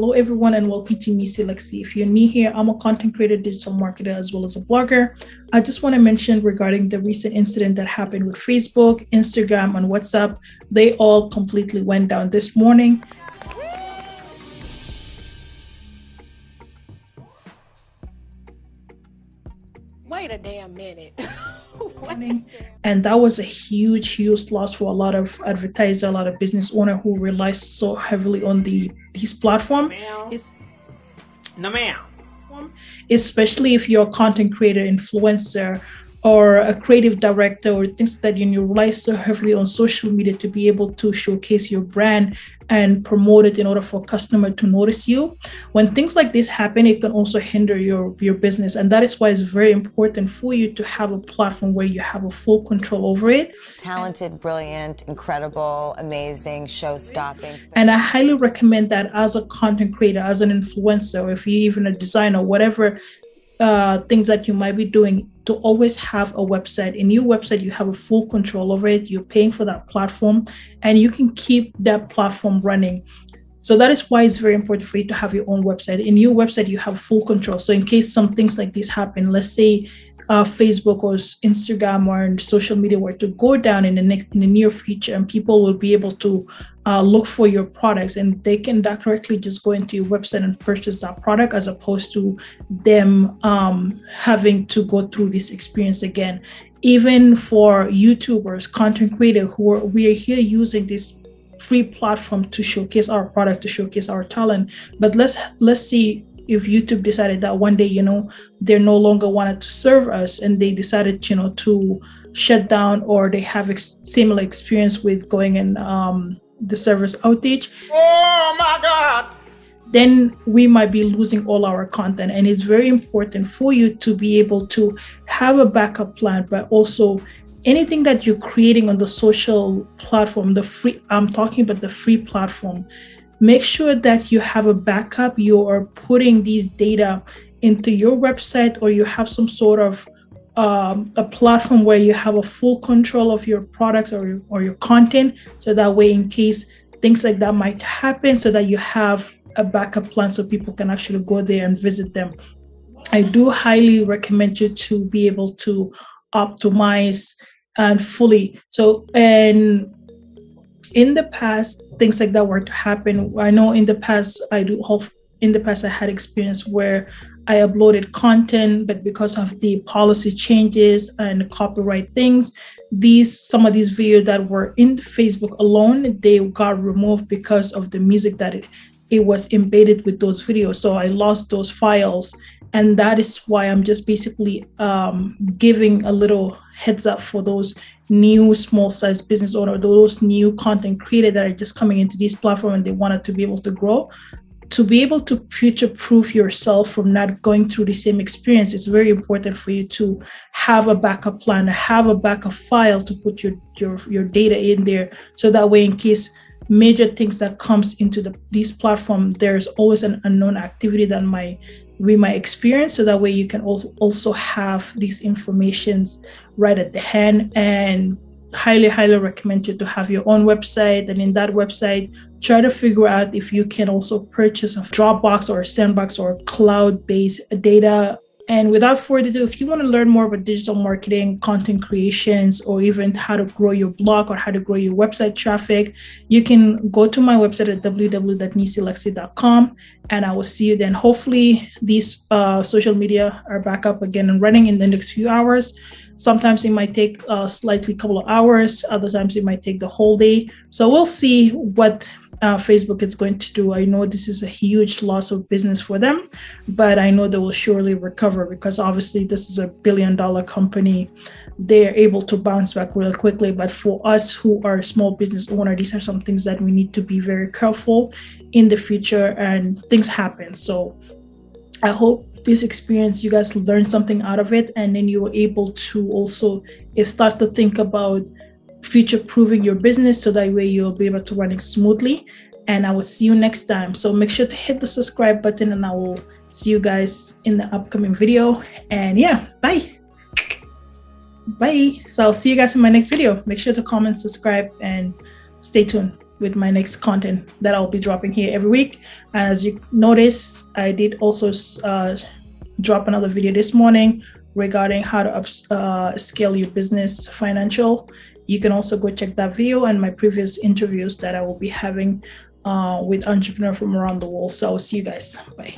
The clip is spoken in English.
Hello, everyone, and welcome to Nisi Lexi. If you're new here, I'm a content creator, digital marketer, as well as a blogger. I just want to mention regarding the recent incident that happened with Facebook, Instagram, and WhatsApp. They all completely went down this morning. Wait a damn minute. and that was a huge, huge loss for a lot of advertisers, a lot of business owner who rely so heavily on the this platform. No, ma'am. Especially if you're a content creator, influencer, or a creative director or things that you rely so heavily on social media to be able to showcase your brand and promote it in order for customer to notice you. When things like this happen it can also hinder your your business. And that is why it's very important for you to have a platform where you have a full control over it. Talented brilliant incredible amazing show stopping and i highly recommend that as a content creator as an influencer or if you're even a designer whatever uh, things that you might be doing to always have a website. A new website you have a full control over it. You're paying for that platform and you can keep that platform running. So that is why it's very important for you to have your own website. In your website you have full control. So in case some things like this happen let's say uh, Facebook or Instagram or social media were to go down in the next in the near future, and people will be able to uh, look for your products, and they can directly just go into your website and purchase that product, as opposed to them um, having to go through this experience again. Even for YouTubers, content creators who are we are here using this free platform to showcase our product to showcase our talent but let's let's see if YouTube decided that one day, you know, they no longer wanted to serve us and they decided, you know, to shut down or they have ex- similar experience with going and um, the service outage. Oh my God! Then we might be losing all our content. And it's very important for you to be able to have a backup plan, but also anything that you're creating on the social platform, the free, I'm talking about the free platform make sure that you have a backup you are putting these data into your website or you have some sort of um, a platform where you have a full control of your products or your, or your content so that way in case things like that might happen so that you have a backup plan so people can actually go there and visit them. I do highly recommend you to be able to optimize and fully. So and in the past things like that were to happen. I know in the past i do in the past i had experience where i uploaded content but because of the policy changes and copyright things these some of these videos that were in facebook alone they got removed because of the music that it, it was embedded with those videos. So i lost those files. And that is why i'm just basically um, giving a little heads up for those new small size business owner those new content creators that are just coming into this platform and they wanted to be able to grow to be able to future proof yourself from not going through the same experience it's very important for you to have a backup plan have a backup file to put your your, your data in there. So that way in case major things that comes into the this platform there's always an unknown activity that might we might experience. So that way you can also also have these informations right at the hand and highly highly recommend you to have your own website. And in that website try to figure out if you can also purchase a dropbox or a sandbox or cloud based data and without further ado, if you want to learn more about digital marketing, content creations, or even how to grow your blog or how to grow your website traffic, you can go to my website at www.nisilexi.com and I will see you then. Hopefully, these uh, social media are back up again and running in the next few hours. Sometimes it might take a slightly couple of hours, other times it might take the whole day. So we'll see what uh, Facebook is going to do. I know this is a huge loss of business for them, but I know they will surely recover because obviously this is a billion dollar company. They're able to bounce back really quickly. But for us who are small business owner, these are some things that we need to be very careful in the future and things happen. So I hope this experience you guys learned something out of it and then you were able to also start to think about future proofing your business so that way you'll be able to run it smoothly. And I will see you next time. So make sure to hit the subscribe button and I will see you guys in the upcoming video. And yeah, bye. Bye. So I'll see you guys in my next video. Make sure to comment, subscribe, and stay tuned. with my next content that I'll be dropping here every week. As you notice, I did also uh, drop another video this morning regarding how to up, uh, scale your business financial. You can also go check that video and my previous interviews that I will be having uh, with entrepreneurs from around the world. So I'll see you guys. Bye.